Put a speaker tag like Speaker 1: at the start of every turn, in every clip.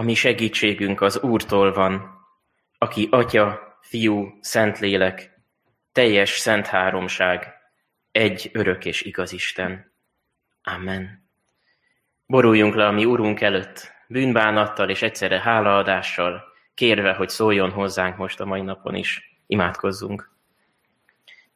Speaker 1: a mi segítségünk az Úrtól van, aki Atya, Fiú, Szentlélek, teljes szent háromság, egy örök és igaz Isten. Amen. Boruljunk le a mi Urunk előtt, bűnbánattal és egyszerre hálaadással, kérve, hogy szóljon hozzánk most a mai napon is. Imádkozzunk.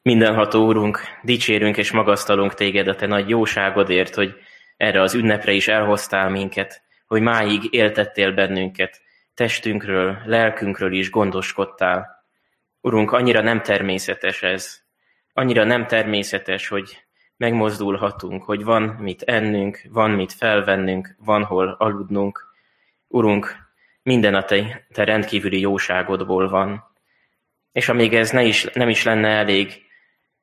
Speaker 1: Mindenható Úrunk, dicsérünk és magasztalunk Téged a Te nagy jóságodért, hogy erre az ünnepre is elhoztál minket, hogy máig éltettél bennünket, testünkről, lelkünkről is gondoskodtál. Urunk, annyira nem természetes ez, annyira nem természetes, hogy megmozdulhatunk, hogy van mit ennünk, van mit felvennünk, van hol aludnunk. Urunk, minden a te, te rendkívüli jóságodból van. És amíg ez ne is, nem is lenne elég,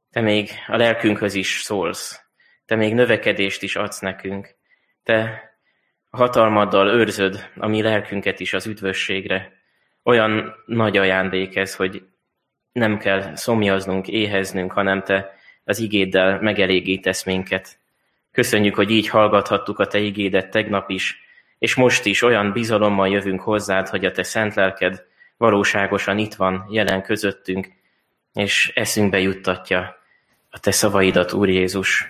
Speaker 1: te még a lelkünkhöz is szólsz. Te még növekedést is adsz nekünk. Te hatalmaddal őrzöd a mi lelkünket is az üdvösségre. Olyan nagy ajándék ez, hogy nem kell szomjaznunk, éheznünk, hanem te az igéddel megelégítesz minket. Köszönjük, hogy így hallgathattuk a te igédet tegnap is, és most is olyan bizalommal jövünk hozzád, hogy a te szent lelked valóságosan itt van, jelen közöttünk, és eszünkbe juttatja a te szavaidat, Úr Jézus.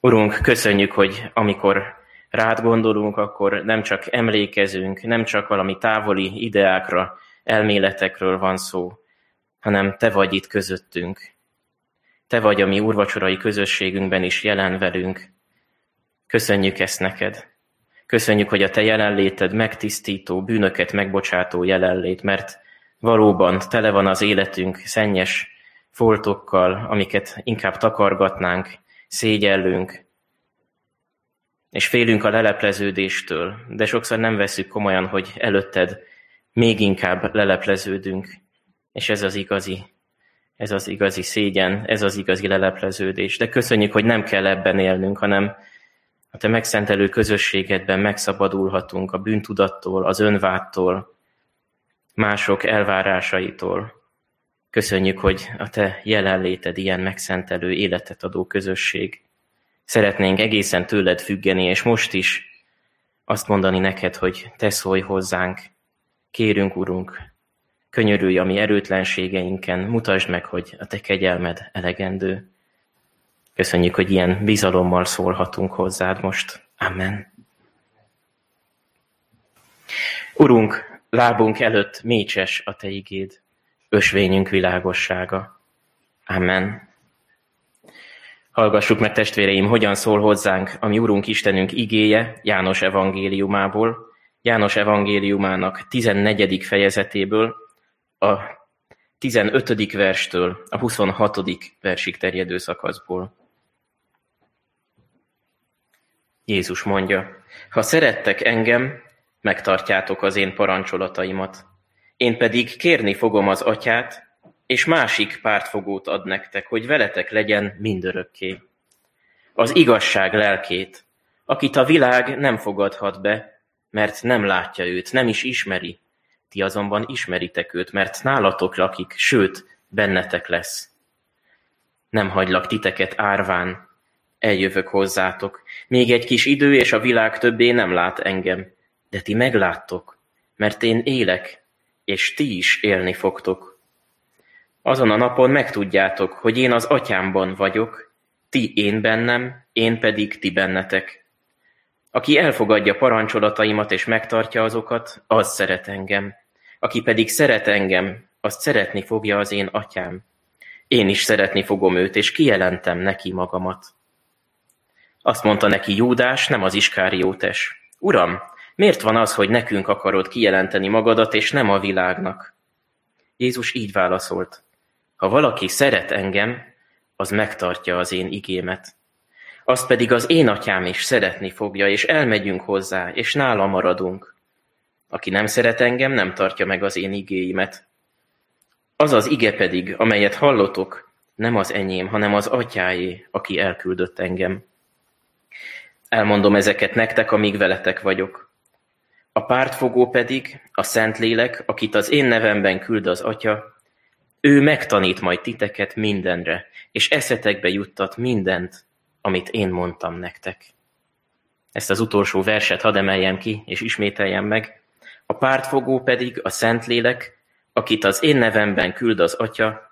Speaker 1: Urunk, köszönjük, hogy amikor rád gondolunk, akkor nem csak emlékezünk, nem csak valami távoli ideákra, elméletekről van szó, hanem te vagy itt közöttünk. Te vagy a mi úrvacsorai közösségünkben is jelen velünk. Köszönjük ezt neked. Köszönjük, hogy a te jelenléted megtisztító, bűnöket megbocsátó jelenlét, mert valóban tele van az életünk szennyes foltokkal, amiket inkább takargatnánk, szégyellünk, és félünk a lelepleződéstől, de sokszor nem veszük komolyan, hogy előtted még inkább lelepleződünk, és ez az igazi, ez az igazi szégyen, ez az igazi lelepleződés. De köszönjük, hogy nem kell ebben élnünk, hanem a te megszentelő közösségedben megszabadulhatunk a bűntudattól, az önvádtól, mások elvárásaitól. Köszönjük, hogy a te jelenléted ilyen megszentelő, életet adó közösség. Szeretnénk egészen tőled függeni, és most is azt mondani neked, hogy te szólj hozzánk. Kérünk, Urunk, könyörülj a mi erőtlenségeinken, mutasd meg, hogy a te kegyelmed elegendő. Köszönjük, hogy ilyen bizalommal szólhatunk hozzád most. Amen. Urunk, lábunk előtt mécses a te igéd, ösvényünk világossága. Amen. Hallgassuk meg, testvéreim, hogyan szól hozzánk a mi Urunk Istenünk igéje János evangéliumából, János evangéliumának 14. fejezetéből, a 15. verstől a 26. versig terjedő szakaszból. Jézus mondja, ha szerettek engem, megtartjátok az én parancsolataimat. Én pedig kérni fogom az atyát, és másik pártfogót ad nektek, hogy veletek legyen mindörökké. Az igazság lelkét, akit a világ nem fogadhat be, mert nem látja őt, nem is ismeri. Ti azonban ismeritek őt, mert nálatok lakik, sőt, bennetek lesz. Nem hagylak titeket árván, eljövök hozzátok. Még egy kis idő, és a világ többé nem lát engem, de ti megláttok, mert én élek, és ti is élni fogtok azon a napon megtudjátok, hogy én az atyámban vagyok, ti én bennem, én pedig ti bennetek. Aki elfogadja parancsolataimat és megtartja azokat, az szeret engem. Aki pedig szeret engem, azt szeretni fogja az én atyám. Én is szeretni fogom őt, és kijelentem neki magamat. Azt mondta neki Júdás, nem az Iskáriótes. Uram, miért van az, hogy nekünk akarod kijelenteni magadat, és nem a világnak? Jézus így válaszolt. Ha valaki szeret engem, az megtartja az én igémet. Azt pedig az én atyám is szeretni fogja, és elmegyünk hozzá, és nála maradunk. Aki nem szeret engem, nem tartja meg az én igéimet. Az az ige pedig, amelyet hallotok, nem az enyém, hanem az atyáé, aki elküldött engem. Elmondom ezeket nektek, amíg veletek vagyok. A pártfogó pedig, a Szentlélek, akit az én nevemben küld az Atya, ő megtanít majd titeket mindenre, és eszetekbe juttat mindent, amit én mondtam nektek. Ezt az utolsó verset hadd emeljem ki, és ismételjem meg. A pártfogó pedig a Szentlélek, akit az én nevemben küld az Atya,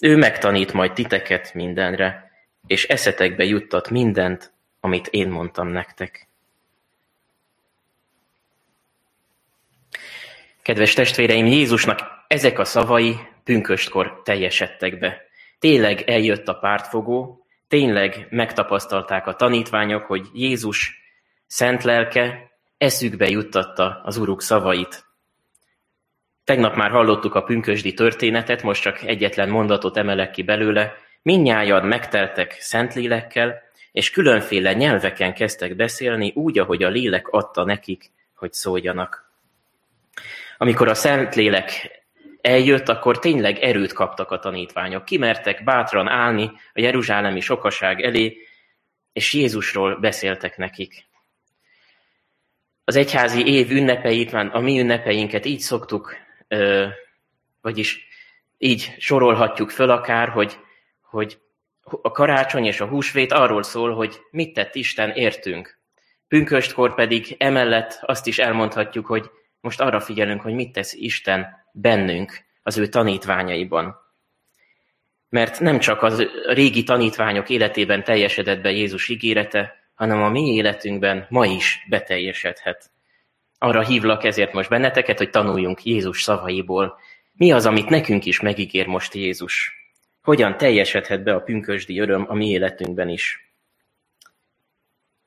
Speaker 1: ő megtanít majd titeket mindenre, és eszetekbe juttat mindent, amit én mondtam nektek. Kedves testvéreim, Jézusnak ezek a szavai pünköstkor teljesedtek be. Tényleg eljött a pártfogó, tényleg megtapasztalták a tanítványok, hogy Jézus szent lelke eszükbe juttatta az uruk szavait. Tegnap már hallottuk a pünkösdi történetet, most csak egyetlen mondatot emelek ki belőle. Minnyájad megteltek szentlélekkel, és különféle nyelveken kezdtek beszélni, úgy, ahogy a lélek adta nekik, hogy szóljanak. Amikor a Szentlélek eljött, akkor tényleg erőt kaptak a tanítványok. Kimertek bátran állni a jeruzsálemi sokaság elé, és Jézusról beszéltek nekik. Az egyházi év ünnepeit, már a mi ünnepeinket így szoktuk, vagyis így sorolhatjuk föl akár, hogy, hogy a karácsony és a húsvét arról szól, hogy mit tett Isten értünk. Pünköstkor pedig emellett azt is elmondhatjuk, hogy most arra figyelünk, hogy mit tesz Isten bennünk, az ő tanítványaiban. Mert nem csak az régi tanítványok életében teljesedett be Jézus ígérete, hanem a mi életünkben ma is beteljesedhet. Arra hívlak ezért most benneteket, hogy tanuljunk Jézus szavaiból. Mi az, amit nekünk is megígér most Jézus? Hogyan teljesedhet be a pünkösdi öröm a mi életünkben is?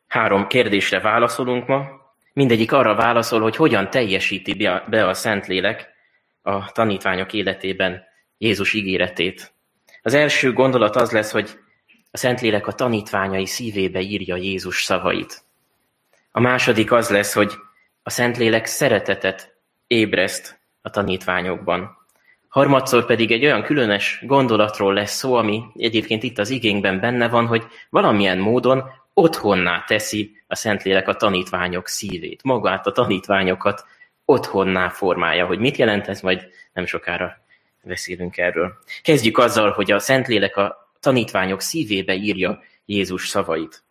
Speaker 1: Három kérdésre válaszolunk ma. Mindegyik arra válaszol, hogy hogyan teljesíti be a Szentlélek a tanítványok életében Jézus ígéretét. Az első gondolat az lesz, hogy a Szentlélek a tanítványai szívébe írja Jézus szavait. A második az lesz, hogy a Szentlélek szeretetet ébreszt a tanítványokban. Harmadszor pedig egy olyan különös gondolatról lesz szó, ami egyébként itt az igényben benne van, hogy valamilyen módon otthonná teszi a Szentlélek a tanítványok szívét, magát a tanítványokat otthonná formálja. Hogy mit jelent ez, majd nem sokára beszélünk erről. Kezdjük azzal, hogy a Szentlélek a tanítványok szívébe írja Jézus szavait.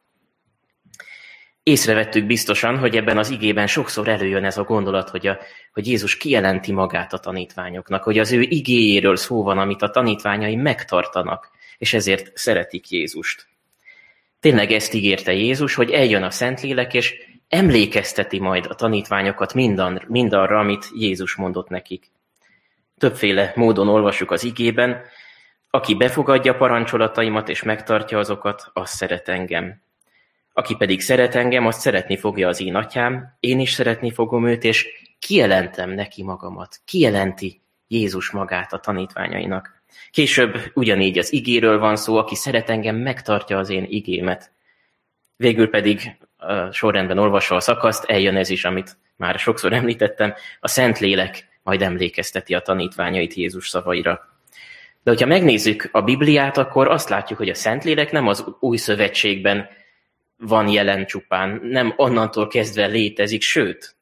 Speaker 1: Észrevettük biztosan, hogy ebben az igében sokszor előjön ez a gondolat, hogy, a, hogy Jézus kijelenti magát a tanítványoknak, hogy az ő igéjéről szó van, amit a tanítványai megtartanak, és ezért szeretik Jézust. Tényleg ezt ígérte Jézus, hogy eljön a Szentlélek, és emlékezteti majd a tanítványokat mindan, mindarra, amit Jézus mondott nekik. Többféle módon olvassuk az igében, aki befogadja parancsolataimat és megtartja azokat, az szeret engem. Aki pedig szeret engem, azt szeretni fogja az én atyám, én is szeretni fogom őt, és kijelentem neki magamat. Kijelenti Jézus magát a tanítványainak. Később ugyanígy az igéről van szó, aki szeret engem, megtartja az én igémet. Végül pedig sorrendben olvasva a szakaszt, eljön ez is, amit már sokszor említettem, a Szentlélek majd emlékezteti a tanítványait Jézus szavaira. De hogyha megnézzük a Bibliát, akkor azt látjuk, hogy a Szentlélek nem az új szövetségben van jelen csupán, nem onnantól kezdve létezik, sőt,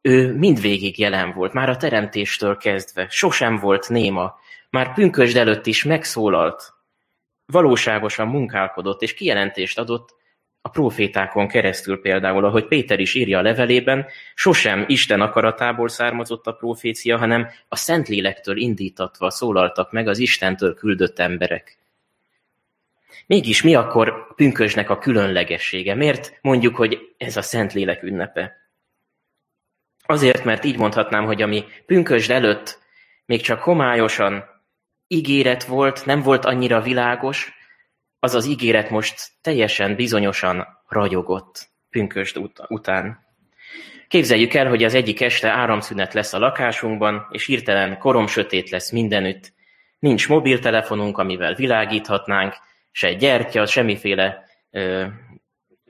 Speaker 1: ő mindvégig jelen volt, már a teremtéstől kezdve, sosem volt néma, már pünkösd előtt is megszólalt, valóságosan munkálkodott és kijelentést adott a profétákon keresztül például, ahogy Péter is írja a levelében, sosem Isten akaratából származott a profécia, hanem a Szentlélektől indítatva szólaltak meg az Istentől küldött emberek. Mégis mi akkor a pünkösnek a különlegessége? Miért mondjuk, hogy ez a Szentlélek ünnepe? Azért, mert így mondhatnám, hogy ami pünkösd előtt még csak homályosan ígéret volt, nem volt annyira világos, az az ígéret most teljesen bizonyosan ragyogott pünkösd után. Képzeljük el, hogy az egyik este áramszünet lesz a lakásunkban, és hirtelen korom sötét lesz mindenütt. Nincs mobiltelefonunk, amivel világíthatnánk, se gyertya, semmiféle ö,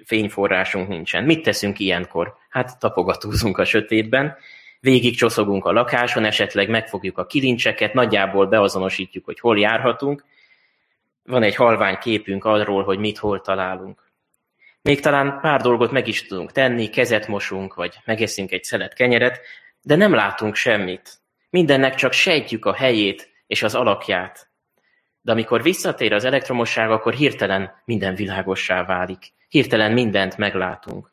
Speaker 1: fényforrásunk nincsen. Mit teszünk ilyenkor? Hát tapogatózunk a sötétben, végig csoszogunk a lakáson, esetleg megfogjuk a kilincseket, nagyjából beazonosítjuk, hogy hol járhatunk, van egy halvány képünk arról, hogy mit hol találunk. Még talán pár dolgot meg is tudunk tenni, kezet mosunk, vagy megeszünk egy szelet kenyeret, de nem látunk semmit. Mindennek csak sejtjük a helyét és az alakját. De amikor visszatér az elektromosság, akkor hirtelen minden világossá válik. Hirtelen mindent meglátunk.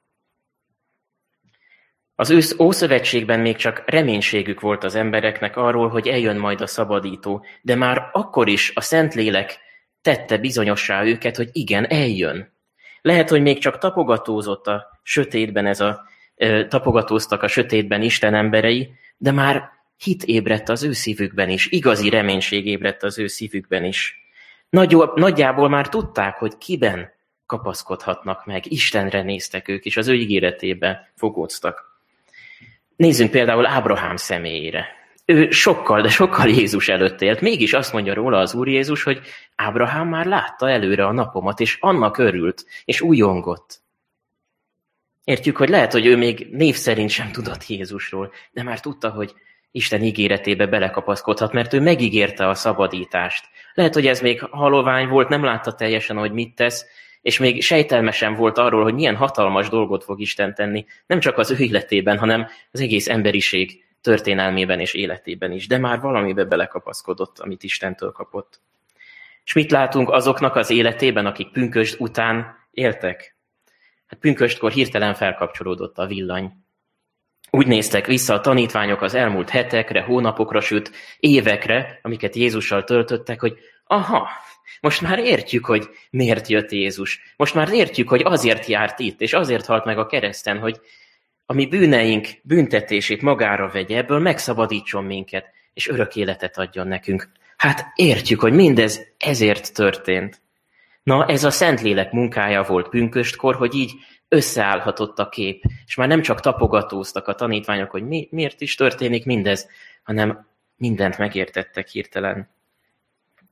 Speaker 1: Az ősz Ószövetségben még csak reménységük volt az embereknek arról, hogy eljön majd a szabadító, de már akkor is a Szentlélek tette bizonyossá őket, hogy igen, eljön. Lehet, hogy még csak tapogatózott a sötétben ez a, tapogatóztak a sötétben Isten emberei, de már hit ébredt az ő szívükben is, igazi reménység ébredt az ő szívükben is. Nagy, nagyjából már tudták, hogy kiben kapaszkodhatnak meg. Istenre néztek ők, és az ő ígéretébe fogóztak. Nézzünk például Ábrahám személyére. Ő sokkal, de sokkal Jézus előtt élt. Mégis azt mondja róla az Úr Jézus, hogy Ábrahám már látta előre a napomat, és annak örült, és újongott. Értjük, hogy lehet, hogy ő még név szerint sem tudott Jézusról, de már tudta, hogy Isten ígéretébe belekapaszkodhat, mert ő megígérte a szabadítást. Lehet, hogy ez még halovány volt, nem látta teljesen, hogy mit tesz, és még sejtelmesen volt arról, hogy milyen hatalmas dolgot fog Isten tenni, nem csak az ő életében, hanem az egész emberiség történelmében és életében is, de már valamibe belekapaszkodott, amit Istentől kapott. És mit látunk azoknak az életében, akik pünkösd után éltek? Hát pünköstkor hirtelen felkapcsolódott a villany. Úgy néztek vissza a tanítványok az elmúlt hetekre, hónapokra, sőt évekre, amiket Jézussal töltöttek, hogy aha, most már értjük, hogy miért jött Jézus. Most már értjük, hogy azért járt itt, és azért halt meg a kereszten, hogy a mi bűneink büntetését magára vegye, ebből megszabadítson minket, és örök életet adjon nekünk. Hát értjük, hogy mindez ezért történt. Na, ez a Szentlélek munkája volt pünköstkor, hogy így összeállhatott a kép, és már nem csak tapogatóztak a tanítványok, hogy mi, miért is történik mindez, hanem mindent megértettek hirtelen.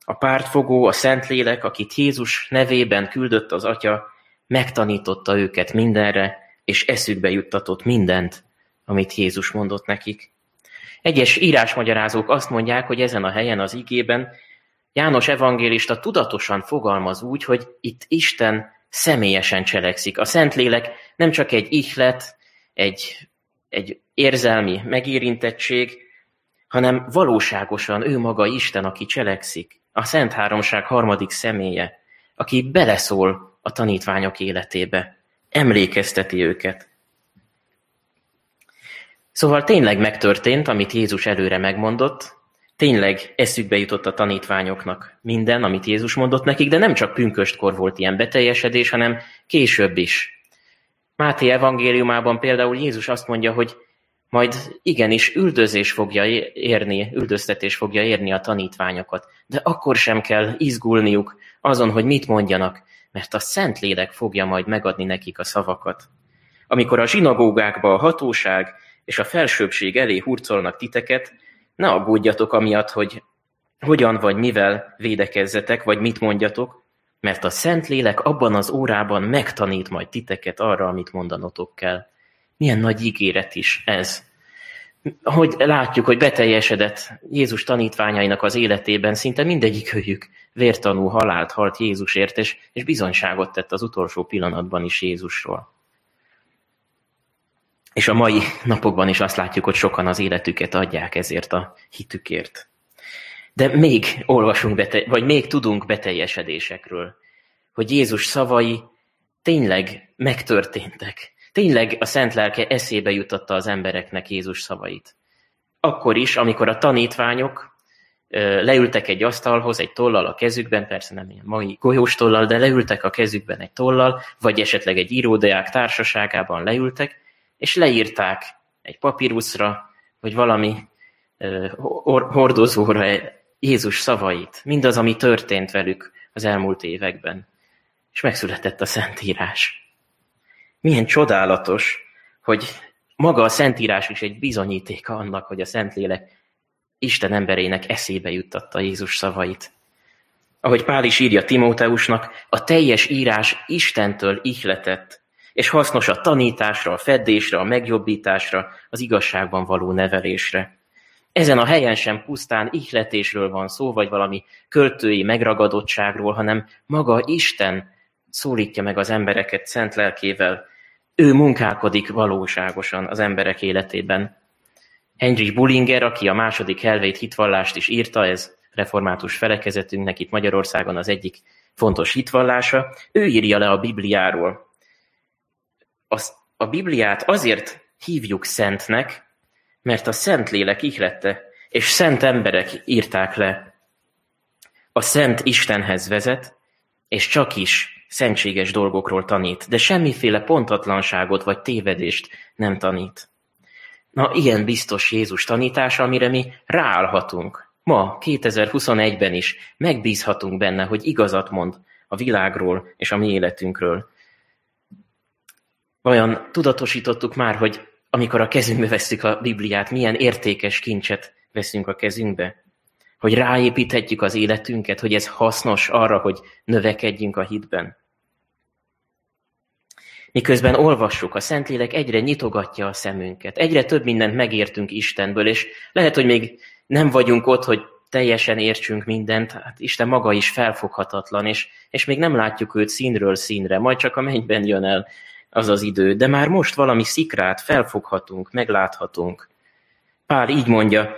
Speaker 1: A pártfogó, a Szentlélek, akit Jézus nevében küldött az Atya, megtanította őket mindenre, és eszükbe juttatott mindent, amit Jézus mondott nekik. Egyes írásmagyarázók azt mondják, hogy ezen a helyen az igében János evangélista tudatosan fogalmaz úgy, hogy itt Isten személyesen cselekszik. A Szentlélek nem csak egy ihlet, egy, egy érzelmi megérintettség, hanem valóságosan ő maga Isten, aki cselekszik. A Szent Háromság harmadik személye, aki beleszól a tanítványok életébe, emlékezteti őket. Szóval tényleg megtörtént, amit Jézus előre megmondott, tényleg eszükbe jutott a tanítványoknak minden, amit Jézus mondott nekik, de nem csak pünköstkor volt ilyen beteljesedés, hanem később is. Máté evangéliumában például Jézus azt mondja, hogy majd igenis üldözés fogja érni, üldöztetés fogja érni a tanítványokat, de akkor sem kell izgulniuk azon, hogy mit mondjanak, mert a Szentlélek fogja majd megadni nekik a szavakat. Amikor a zsinagógákba a hatóság és a felsőbbség elé hurcolnak titeket, ne aggódjatok amiatt, hogy hogyan vagy mivel védekezzetek, vagy mit mondjatok, mert a Szentlélek abban az órában megtanít majd titeket arra, amit mondanotok kell. Milyen nagy ígéret is ez. Hogy látjuk, hogy beteljesedett Jézus tanítványainak az életében, szinte mindegyik őjük vértanú halált halt Jézusért, és, és bizonyságot tett az utolsó pillanatban is Jézusról. És a mai napokban is azt látjuk, hogy sokan az életüket adják ezért a hitükért. De még olvasunk, bete- vagy még tudunk beteljesedésekről, hogy Jézus szavai tényleg megtörténtek. Tényleg a Szent Lelke eszébe jutatta az embereknek Jézus szavait. Akkor is, amikor a tanítványok leültek egy asztalhoz egy tollal a kezükben, persze nem ilyen mai golyós tollal, de leültek a kezükben egy tollal, vagy esetleg egy íródeák társaságában leültek, és leírták egy papíruszra, vagy valami hordozóra Jézus szavait, mindaz, ami történt velük az elmúlt években. És megszületett a Szentírás. Milyen csodálatos, hogy maga a Szentírás is egy bizonyítéka annak, hogy a Szentlélek Isten emberének eszébe juttatta Jézus szavait. Ahogy Pál is írja Timóteusnak, a teljes írás Istentől ihletett, és hasznos a tanításra, a feddésre, a megjobbításra, az igazságban való nevelésre. Ezen a helyen sem pusztán ihletésről van szó, vagy valami költői megragadottságról, hanem maga Isten szólítja meg az embereket szent lelkével. Ő munkálkodik valóságosan az emberek életében. Heinrich Bullinger, aki a második helvét hitvallást is írta, ez református felekezetünknek itt Magyarországon az egyik fontos hitvallása, ő írja le a Bibliáról. Azt, a Bibliát azért hívjuk szentnek, mert a Szentlélek ihlette, és szent emberek írták le. A Szent Istenhez vezet, és csak is szentséges dolgokról tanít, de semmiféle pontatlanságot vagy tévedést nem tanít. Na, ilyen biztos Jézus tanítása, amire mi ráállhatunk. Ma, 2021-ben is megbízhatunk benne, hogy igazat mond a világról és a mi életünkről. Vajon tudatosítottuk már, hogy amikor a kezünkbe veszük a Bibliát, milyen értékes kincset veszünk a kezünkbe? Hogy ráépíthetjük az életünket, hogy ez hasznos arra, hogy növekedjünk a hitben. Miközben olvassuk, a Szentlélek egyre nyitogatja a szemünket, egyre több mindent megértünk Istenből, és lehet, hogy még nem vagyunk ott, hogy teljesen értsünk mindent, hát Isten maga is felfoghatatlan, és, és még nem látjuk őt színről színre, majd csak a mennyben jön el az az idő, de már most valami szikrát felfoghatunk, megláthatunk. Pál így mondja,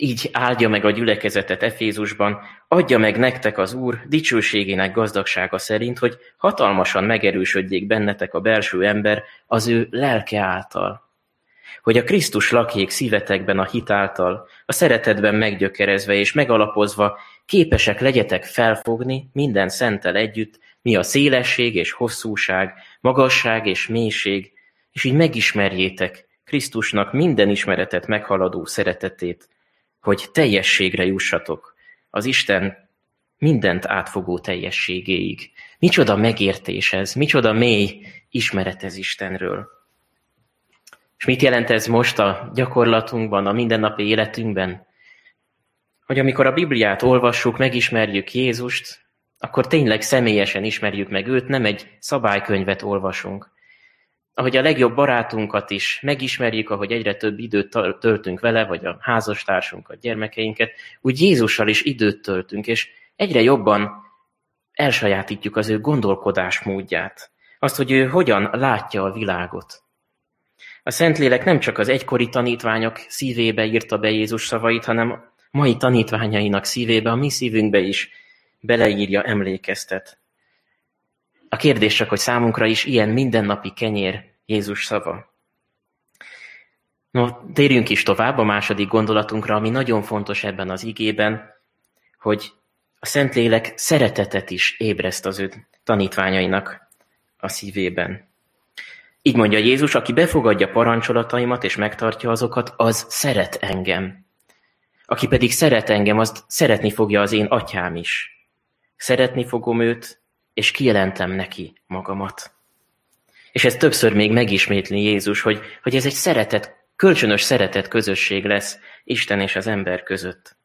Speaker 1: így áldja meg a gyülekezetet Efézusban, adja meg nektek az Úr dicsőségének gazdagsága szerint, hogy hatalmasan megerősödjék bennetek a belső ember az ő lelke által. Hogy a Krisztus lakjék szívetekben a hit által, a szeretetben meggyökerezve és megalapozva képesek legyetek felfogni minden szentel együtt, mi a szélesség és hosszúság, magasság és mélység, és így megismerjétek Krisztusnak minden ismeretet meghaladó szeretetét, hogy teljességre jussatok, az Isten mindent átfogó teljességéig. Micsoda megértés ez, micsoda mély ismeret ez Istenről. És mit jelent ez most a gyakorlatunkban, a mindennapi életünkben? Hogy amikor a Bibliát olvassuk, megismerjük Jézust, akkor tényleg személyesen ismerjük meg őt, nem egy szabálykönyvet olvasunk. Ahogy a legjobb barátunkat is megismerjük, ahogy egyre több időt töltünk vele, vagy a házastársunkat, gyermekeinket, úgy Jézussal is időt töltünk, és egyre jobban elsajátítjuk az ő gondolkodásmódját. Azt, hogy ő hogyan látja a világot. A Szentlélek nem csak az egykori tanítványok szívébe írta be Jézus szavait, hanem mai tanítványainak szívébe, a mi szívünkbe is beleírja, emlékeztet. A kérdés csak, hogy számunkra is ilyen mindennapi kenyér Jézus szava. No, térjünk is tovább a második gondolatunkra, ami nagyon fontos ebben az igében, hogy a Szentlélek szeretetet is ébreszt az ő tanítványainak a szívében. Így mondja Jézus, aki befogadja parancsolataimat és megtartja azokat, az szeret engem. Aki pedig szeret engem, azt szeretni fogja az én atyám is. Szeretni fogom őt, és kijelentem neki magamat. És ez többször még megismétli Jézus, hogy, hogy ez egy szeretet, kölcsönös szeretet közösség lesz Isten és az ember között.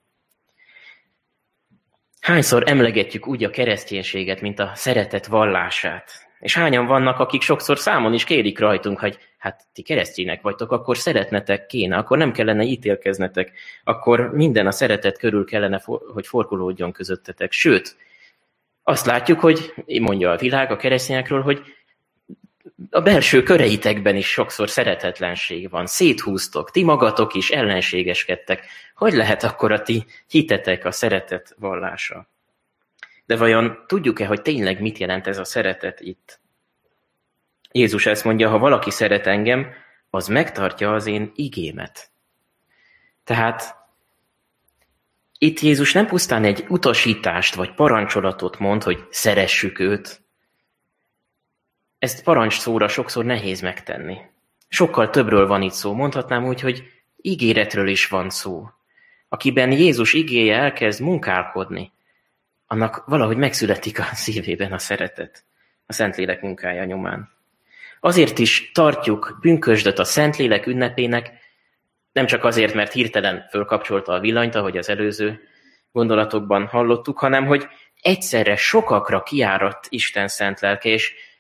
Speaker 1: Hányszor emlegetjük úgy a kereszténységet, mint a szeretet vallását? És hányan vannak, akik sokszor számon is kérik rajtunk, hogy hát ti keresztények vagytok, akkor szeretnetek kéne, akkor nem kellene ítélkeznetek, akkor minden a szeretet körül kellene, hogy forgolódjon közöttetek. Sőt, azt látjuk, hogy mondja a világ a keresztényekről, hogy a belső köreitekben is sokszor szeretetlenség van. Széthúztok, ti magatok is ellenségeskedtek. Hogy lehet akkor a ti hitetek a szeretet vallása? De vajon tudjuk-e, hogy tényleg mit jelent ez a szeretet itt? Jézus ezt mondja, ha valaki szeret engem, az megtartja az én igémet. Tehát itt Jézus nem pusztán egy utasítást vagy parancsolatot mond, hogy szeressük őt. Ezt parancs szóra sokszor nehéz megtenni. Sokkal többről van itt szó. Mondhatnám úgy, hogy ígéretről is van szó. Akiben Jézus igéje elkezd munkálkodni, annak valahogy megszületik a szívében a szeretet, a Szentlélek munkája nyomán. Azért is tartjuk pünkösdöt a Szentlélek ünnepének, nem csak azért, mert hirtelen fölkapcsolta a villanyt, ahogy az előző gondolatokban hallottuk, hanem hogy egyszerre sokakra kiáradt Isten szent lelke, és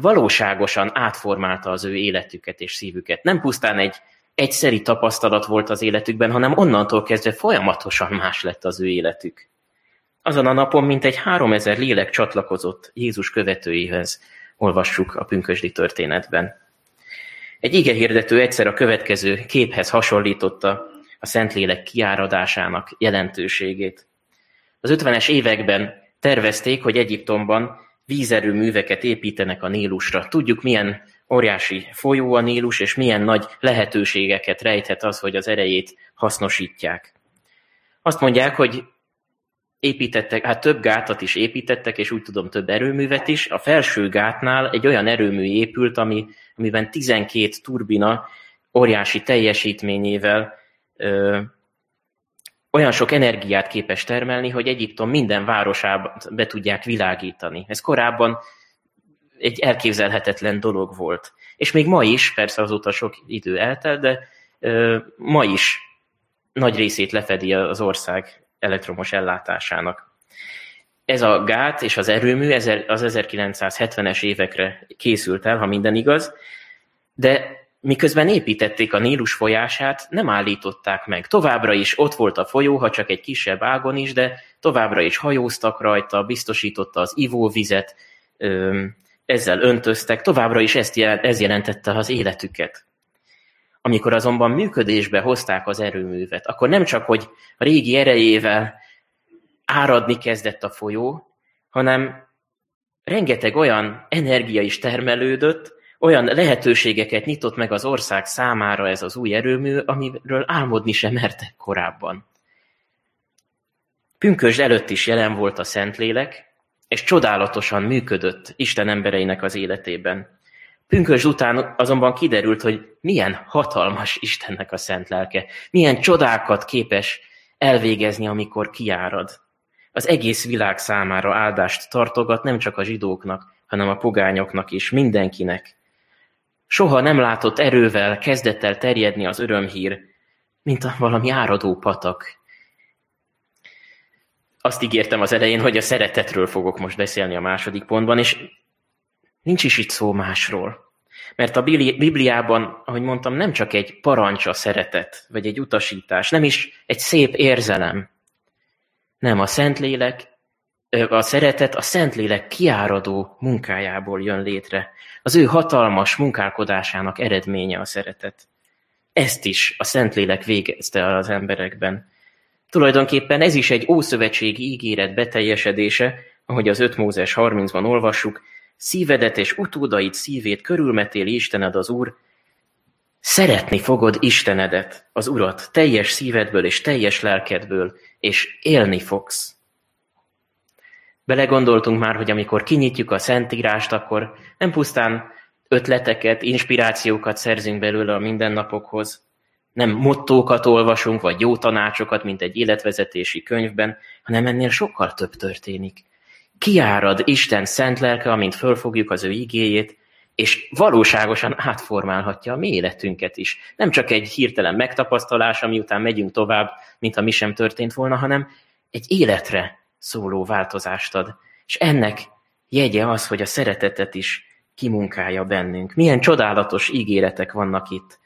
Speaker 1: valóságosan átformálta az ő életüket és szívüket. Nem pusztán egy egyszeri tapasztalat volt az életükben, hanem onnantól kezdve folyamatosan más lett az ő életük. Azon a napon mintegy három ezer lélek csatlakozott Jézus követőihez, olvassuk a pünkösdi történetben. Egy ige hirdető egyszer a következő képhez hasonlította a Szentlélek kiáradásának jelentőségét. Az 50-es években tervezték, hogy Egyiptomban vízerőműveket építenek a Nílusra. Tudjuk, milyen óriási folyó a Nílus, és milyen nagy lehetőségeket rejthet az, hogy az erejét hasznosítják. Azt mondják, hogy építettek, hát több gátat is építettek, és úgy tudom több erőművet is. A felső gátnál egy olyan erőmű épült, ami, amiben 12 turbina óriási teljesítményével olyan sok energiát képes termelni, hogy Egyiptom minden városába be tudják világítani. Ez korábban egy elképzelhetetlen dolog volt. És még ma is, persze azóta sok idő eltelt, de ö, ma is nagy részét lefedi az ország elektromos ellátásának. Ez a gát és az erőmű az 1970-es évekre készült el, ha minden igaz, de miközben építették a Nílus folyását, nem állították meg. Továbbra is ott volt a folyó, ha csak egy kisebb ágon is, de továbbra is hajóztak rajta, biztosította az ivóvizet, ezzel öntöztek, továbbra is ezt, ez jelentette az életüket. Amikor azonban működésbe hozták az erőművet, akkor nem csak, hogy a régi erejével áradni kezdett a folyó, hanem rengeteg olyan energia is termelődött, olyan lehetőségeket nyitott meg az ország számára ez az új erőmű, amiről álmodni sem mertek korábban. Pünkösd előtt is jelen volt a Szentlélek, és csodálatosan működött Isten embereinek az életében. Pünkös után azonban kiderült, hogy milyen hatalmas Istennek a szent lelke, milyen csodákat képes elvégezni, amikor kiárad. Az egész világ számára áldást tartogat nem csak a zsidóknak, hanem a pogányoknak is, mindenkinek. Soha nem látott erővel kezdett el terjedni az örömhír, mint a valami áradó patak. Azt ígértem az elején, hogy a szeretetről fogok most beszélni a második pontban, és Nincs is itt szó másról. Mert a Bibliában, ahogy mondtam, nem csak egy parancs a szeretet, vagy egy utasítás, nem is egy szép érzelem. Nem, a Szentlélek, a szeretet a Szentlélek kiáradó munkájából jön létre. Az ő hatalmas munkálkodásának eredménye a szeretet. Ezt is a Szentlélek végezte el az emberekben. Tulajdonképpen ez is egy ószövetségi ígéret beteljesedése, ahogy az 5 Mózes 30-ban olvassuk, Szívedet és utódaid szívét körülmetéli Istened az Úr, szeretni fogod Istenedet, az Urat, teljes szívedből és teljes lelkedből, és élni fogsz. Belegondoltunk már, hogy amikor kinyitjuk a Szentírást, akkor nem pusztán ötleteket, inspirációkat szerzünk belőle a mindennapokhoz, nem mottókat olvasunk, vagy jó tanácsokat, mint egy életvezetési könyvben, hanem ennél sokkal több történik. Kiárad Isten szent lelke, amint fölfogjuk az ő igéjét, és valóságosan átformálhatja a mi életünket is. Nem csak egy hirtelen megtapasztalás, ami után megyünk tovább, mint mi sem történt volna, hanem egy életre szóló változást ad. És ennek jegye az, hogy a szeretetet is kimunkálja bennünk. Milyen csodálatos ígéretek vannak itt.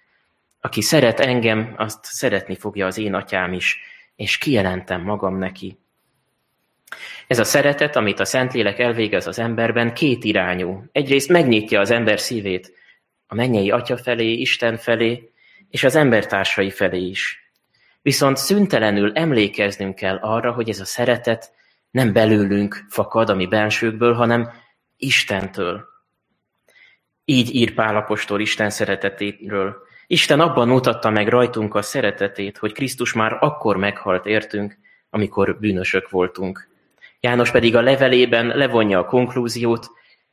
Speaker 1: Aki szeret engem, azt szeretni fogja az én atyám is, és kijelentem magam neki. Ez a szeretet, amit a Szentlélek elvégez az emberben, két irányú. Egyrészt megnyitja az ember szívét a mennyei atya felé, Isten felé, és az embertársai felé is. Viszont szüntelenül emlékeznünk kell arra, hogy ez a szeretet nem belőlünk fakad, ami bensőkből, hanem Istentől. Így ír Pálapostól Isten szeretetéről. Isten abban mutatta meg rajtunk a szeretetét, hogy Krisztus már akkor meghalt értünk, amikor bűnösök voltunk. János pedig a levelében levonja a konklúziót,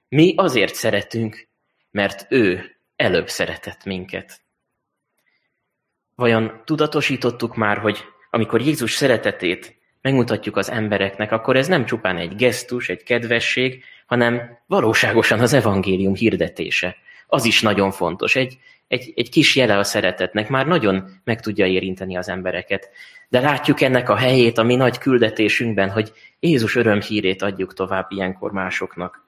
Speaker 1: mi azért szeretünk, mert ő előbb szeretett minket. Vajon tudatosítottuk már, hogy amikor Jézus szeretetét megmutatjuk az embereknek, akkor ez nem csupán egy gesztus, egy kedvesség, hanem valóságosan az evangélium hirdetése. Az is nagyon fontos. Egy, egy, egy kis jele a szeretetnek már nagyon meg tudja érinteni az embereket. De látjuk ennek a helyét a mi nagy küldetésünkben, hogy Jézus örömhírét adjuk tovább ilyenkor másoknak.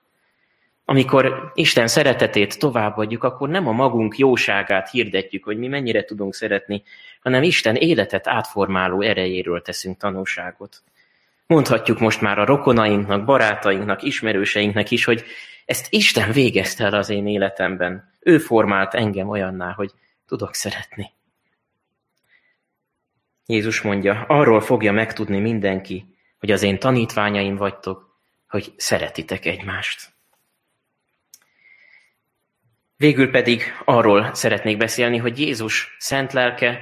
Speaker 1: Amikor Isten szeretetét továbbadjuk, akkor nem a magunk jóságát hirdetjük, hogy mi mennyire tudunk szeretni, hanem Isten életet átformáló erejéről teszünk tanúságot. Mondhatjuk most már a rokonainknak, barátainknak, ismerőseinknek is, hogy ezt Isten végezte el az én életemben. Ő formált engem olyanná, hogy tudok szeretni. Jézus mondja, arról fogja megtudni mindenki, hogy az én tanítványaim vagytok, hogy szeretitek egymást. Végül pedig arról szeretnék beszélni, hogy Jézus szent lelke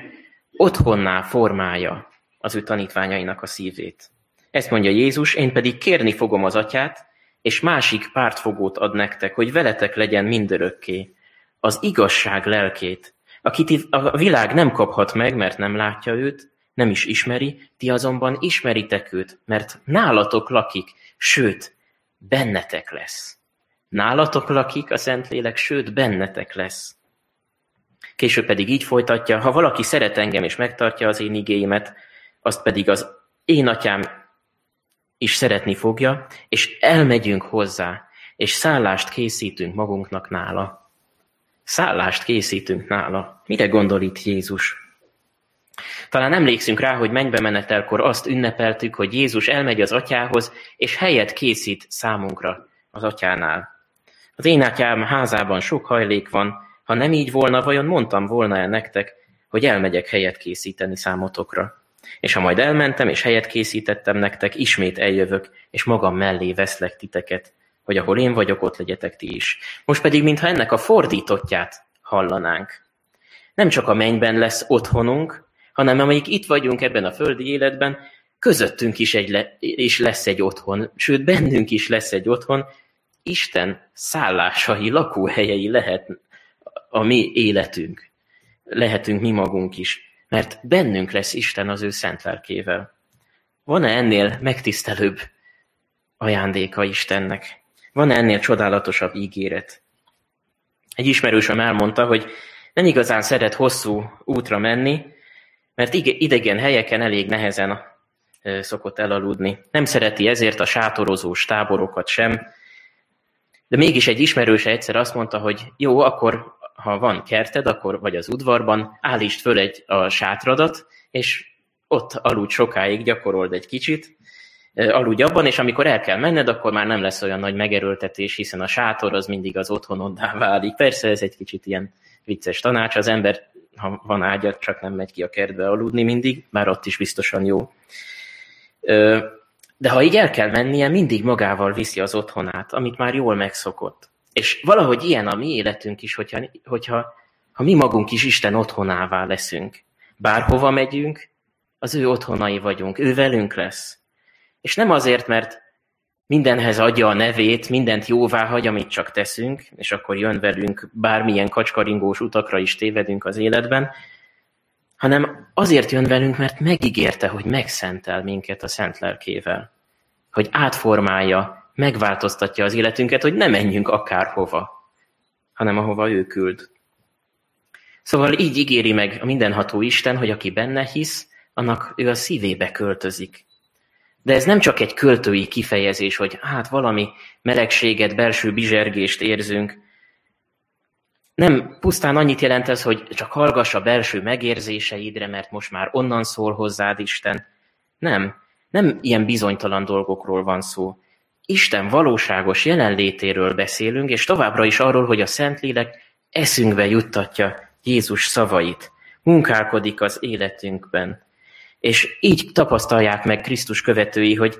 Speaker 1: otthonná formálja az ő tanítványainak a szívét. Ezt mondja Jézus, én pedig kérni fogom az atyát, és másik pártfogót ad nektek, hogy veletek legyen mindörökké, az igazság lelkét, akit a világ nem kaphat meg, mert nem látja őt, nem is ismeri, ti azonban ismeritek őt, mert nálatok lakik, sőt, bennetek lesz. Nálatok lakik a Szentlélek, sőt, bennetek lesz. Később pedig így folytatja, ha valaki szeret engem és megtartja az én igéimet, azt pedig az én atyám is szeretni fogja, és elmegyünk hozzá, és szállást készítünk magunknak nála. Szállást készítünk nála. Mire gondol itt Jézus? Talán emlékszünk rá, hogy mennybe menetelkor azt ünnepeltük, hogy Jézus elmegy az atyához, és helyet készít számunkra az atyánál. Az én atyám házában sok hajlék van, ha nem így volna, vajon mondtam volna el nektek, hogy elmegyek helyet készíteni számotokra. És ha majd elmentem, és helyet készítettem nektek, ismét eljövök, és magam mellé veszlek titeket, hogy ahol én vagyok, ott legyetek ti is. Most pedig, mintha ennek a fordítottját hallanánk. Nem csak a mennyben lesz otthonunk, hanem amelyik itt vagyunk ebben a földi életben, közöttünk is, egy le, is lesz egy otthon, sőt bennünk is lesz egy otthon, Isten szállásai, lakóhelyei lehet a mi életünk. Lehetünk mi magunk is, mert bennünk lesz Isten az ő szent lelkével. Van-e ennél megtisztelőbb ajándéka Istennek? Van-e ennél csodálatosabb ígéret? Egy ismerősöm elmondta, hogy nem igazán szeret hosszú útra menni, mert idegen helyeken elég nehezen szokott elaludni. Nem szereti ezért a sátorozós táborokat sem, de mégis egy ismerőse egyszer azt mondta, hogy jó, akkor ha van kerted, akkor vagy az udvarban, állítsd föl egy a sátradat, és ott aludj sokáig, gyakorold egy kicsit, aludj abban, és amikor el kell menned, akkor már nem lesz olyan nagy megerőltetés, hiszen a sátor az mindig az otthonoddá válik. Persze ez egy kicsit ilyen vicces tanács, az ember, ha van ágya, csak nem megy ki a kertbe aludni mindig, már ott is biztosan jó. De ha így el kell mennie, mindig magával viszi az otthonát, amit már jól megszokott. És valahogy ilyen a mi életünk is, hogyha, hogyha ha mi magunk is Isten otthonává leszünk. Bárhova megyünk, az ő otthonai vagyunk, ő velünk lesz. És nem azért, mert mindenhez adja a nevét, mindent jóvá hagy, amit csak teszünk, és akkor jön velünk, bármilyen kacskaringós utakra is tévedünk az életben, hanem azért jön velünk, mert megígérte, hogy megszentel minket a szent lelkével. Hogy átformálja, megváltoztatja az életünket, hogy ne menjünk akárhova, hanem ahova ő küld. Szóval így ígéri meg a mindenható Isten, hogy aki benne hisz, annak ő a szívébe költözik. De ez nem csak egy költői kifejezés, hogy hát valami melegséget, belső bizsergést érzünk, nem pusztán annyit jelent ez, hogy csak hallgass a belső megérzéseidre, mert most már onnan szól hozzád Isten. Nem, nem ilyen bizonytalan dolgokról van szó. Isten valóságos jelenlétéről beszélünk, és továbbra is arról, hogy a Szentlélek eszünkbe juttatja Jézus szavait, munkálkodik az életünkben. És így tapasztalják meg Krisztus követői, hogy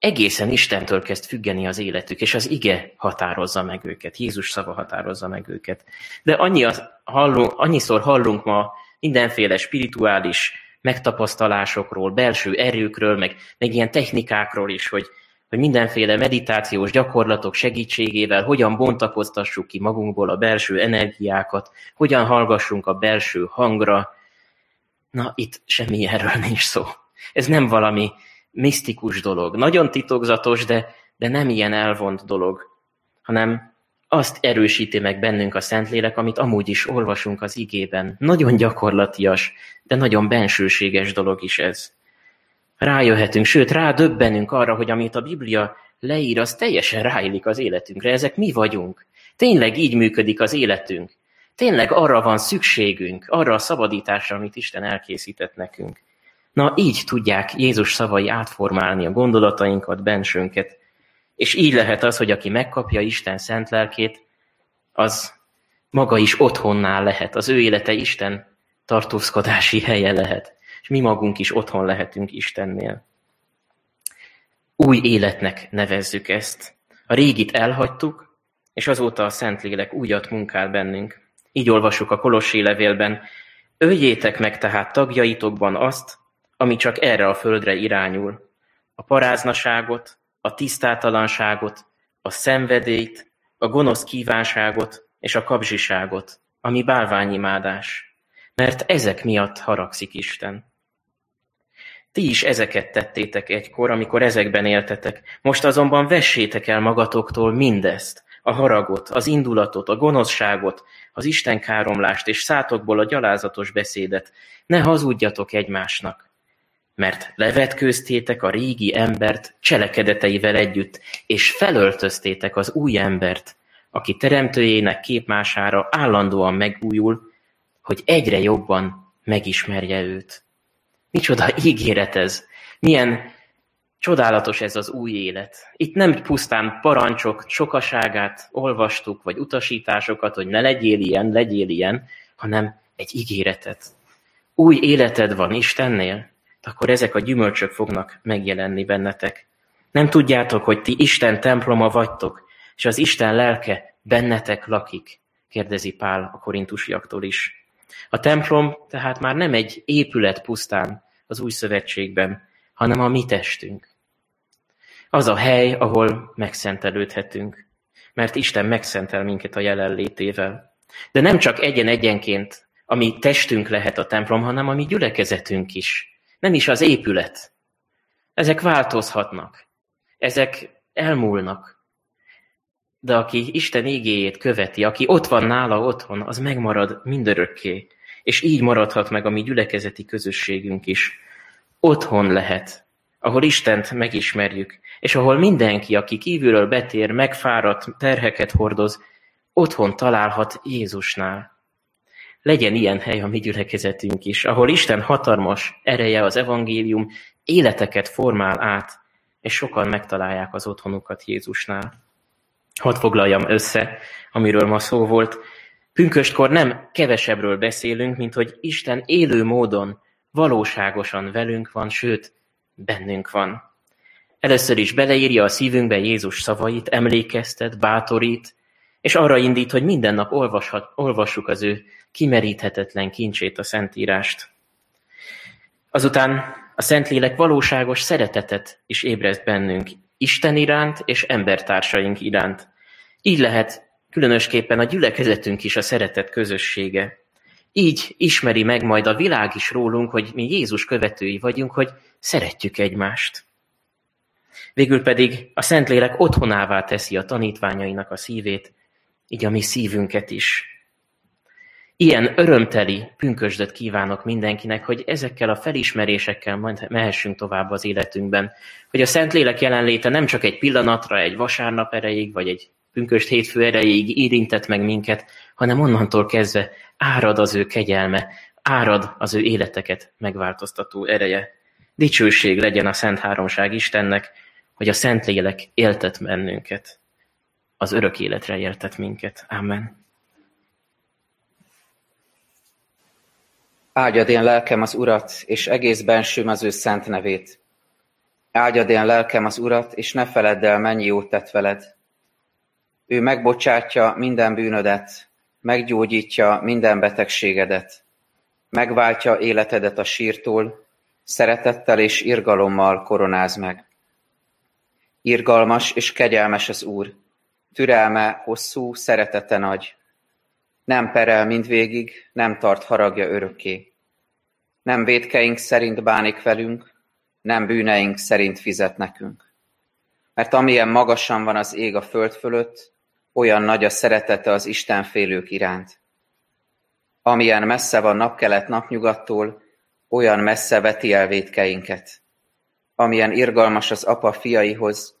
Speaker 1: egészen Istentől kezd függeni az életük, és az ige határozza meg őket, Jézus szava határozza meg őket. De annyi az, hallunk, annyiszor hallunk ma mindenféle spirituális megtapasztalásokról, belső erőkről, meg, meg ilyen technikákról is, hogy, hogy mindenféle meditációs gyakorlatok segítségével hogyan bontakoztassuk ki magunkból a belső energiákat, hogyan hallgassunk a belső hangra. Na, itt semmi erről nincs szó. Ez nem valami misztikus dolog. Nagyon titokzatos, de, de nem ilyen elvont dolog, hanem azt erősíti meg bennünk a Szentlélek, amit amúgy is olvasunk az igében. Nagyon gyakorlatias, de nagyon bensőséges dolog is ez. Rájöhetünk, sőt rádöbbenünk arra, hogy amit a Biblia leír, az teljesen ráillik az életünkre. Ezek mi vagyunk. Tényleg így működik az életünk. Tényleg arra van szükségünk, arra a szabadításra, amit Isten elkészített nekünk. Na így tudják Jézus szavai átformálni a gondolatainkat, bensőnket. És így lehet az, hogy aki megkapja Isten szent lelkét, az maga is otthonná lehet. Az ő élete Isten tartózkodási helye lehet. És mi magunk is otthon lehetünk Istennél. Új életnek nevezzük ezt. A régit elhagytuk, és azóta a Szentlélek újat munkál bennünk. Így olvasjuk a Kolossi levélben, öljétek meg tehát tagjaitokban azt, ami csak erre a földre irányul, a paráznaságot, a tisztátalanságot, a szenvedélyt, a gonosz kívánságot és a kapzsiságot, ami bálványimádás, mert ezek miatt haragszik Isten. Ti is ezeket tettétek egykor, amikor ezekben éltetek, most azonban vessétek el magatoktól mindezt, a haragot, az indulatot, a gonoszságot, az Isten káromlást és szátokból a gyalázatos beszédet. Ne hazudjatok egymásnak, mert levetkőztétek a régi embert cselekedeteivel együtt, és felöltöztétek az új embert, aki teremtőjének képmására állandóan megújul, hogy egyre jobban megismerje őt. Micsoda ígéret ez! Milyen csodálatos ez az új élet. Itt nem pusztán parancsok sokaságát olvastuk, vagy utasításokat, hogy ne legyél ilyen, legyél ilyen, hanem egy ígéretet. Új életed van Istennél, akkor ezek a gyümölcsök fognak megjelenni bennetek. Nem tudjátok, hogy ti Isten temploma vagytok, és az Isten lelke bennetek lakik, kérdezi Pál a korintusiaktól is. A templom tehát már nem egy épület pusztán az új szövetségben, hanem a mi testünk. Az a hely, ahol megszentelődhetünk, mert Isten megszentel minket a jelenlétével. De nem csak egyen-egyenként, ami testünk lehet a templom, hanem a mi gyülekezetünk is. Nem is az épület. Ezek változhatnak. Ezek elmúlnak. De aki Isten igéjét követi, aki ott van nála otthon, az megmarad mindörökké. És így maradhat meg a mi gyülekezeti közösségünk is. Otthon lehet, ahol Istent megismerjük, és ahol mindenki, aki kívülről betér, megfáradt, terheket hordoz, otthon találhat Jézusnál. Legyen ilyen hely a mi gyülekezetünk is, ahol Isten hatalmas ereje, az evangélium életeket formál át, és sokan megtalálják az otthonukat Jézusnál. Hadd foglaljam össze, amiről ma szó volt. Pünköstkor nem kevesebbről beszélünk, mint hogy Isten élő módon, valóságosan velünk van, sőt, bennünk van. Először is beleírja a szívünkbe Jézus szavait, emlékeztet, bátorít, és arra indít, hogy minden nap olvashat, olvassuk az ő kimeríthetetlen kincsét, a Szentírást. Azután a Szentlélek valóságos szeretetet is ébreszt bennünk, Isten iránt és embertársaink iránt. Így lehet különösképpen a gyülekezetünk is a szeretet közössége. Így ismeri meg majd a világ is rólunk, hogy mi Jézus követői vagyunk, hogy szeretjük egymást. Végül pedig a Szentlélek otthonává teszi a tanítványainak a szívét, így a mi szívünket is. Ilyen örömteli pünkösdöt kívánok mindenkinek, hogy ezekkel a felismerésekkel majd mehessünk tovább az életünkben. Hogy a Szentlélek jelenléte nem csak egy pillanatra, egy vasárnap erejéig, vagy egy pünköst hétfő erejéig érintett meg minket, hanem onnantól kezdve árad az ő kegyelme, árad az ő életeket megváltoztató ereje. Dicsőség legyen a Szent Háromság Istennek, hogy a Szentlélek éltet bennünket, az örök életre éltet minket. Amen.
Speaker 2: Áldjad én lelkem az Urat, és egész bensőm az ő szent nevét. Áldjad én lelkem az Urat, és ne feledd el, mennyi jót tett veled. Ő megbocsátja minden bűnödet, meggyógyítja minden betegségedet, megváltja életedet a sírtól, szeretettel és irgalommal koronáz meg. Irgalmas és kegyelmes az Úr, türelme hosszú, szeretete nagy. Nem perel mindvégig, nem tart haragja örökké. Nem védkeink szerint bánik velünk, nem bűneink szerint fizet nekünk. Mert amilyen magasan van az ég a föld fölött, olyan nagy a szeretete az Isten félők iránt. Amilyen messze van napkelet napnyugattól, olyan messze veti el vétkeinket. Amilyen irgalmas az apa fiaihoz,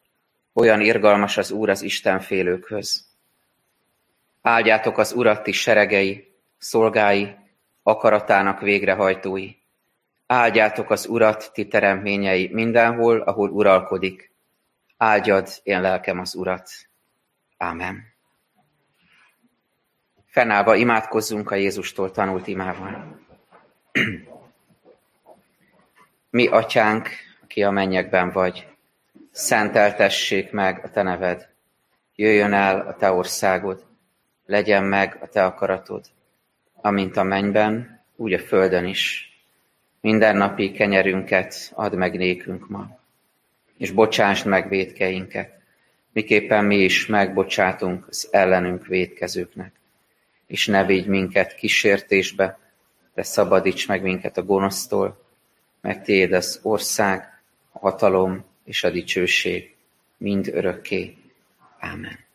Speaker 2: olyan irgalmas az Úr az Isten félőkhöz. Áldjátok az Urat ti seregei, szolgái, akaratának végrehajtói. Áldjátok az Urat ti teremtményei mindenhol, ahol uralkodik. Áldjad én lelkem az Urat. Ámen. Fennállva imádkozzunk a Jézustól tanult imával. Mi, atyánk, aki a mennyekben vagy, szenteltessék meg a te neved. jöjjön el a te országod, legyen meg a te akaratod, amint a mennyben, úgy a földön is. Minden napi kenyerünket add meg nékünk ma, és bocsásd meg védkeinket, miképpen mi is megbocsátunk az ellenünk védkezőknek. És ne vigy minket kísértésbe, de szabadíts meg minket a gonosztól, mert tiéd az ország, a hatalom és a dicsőség mind örökké. Amen.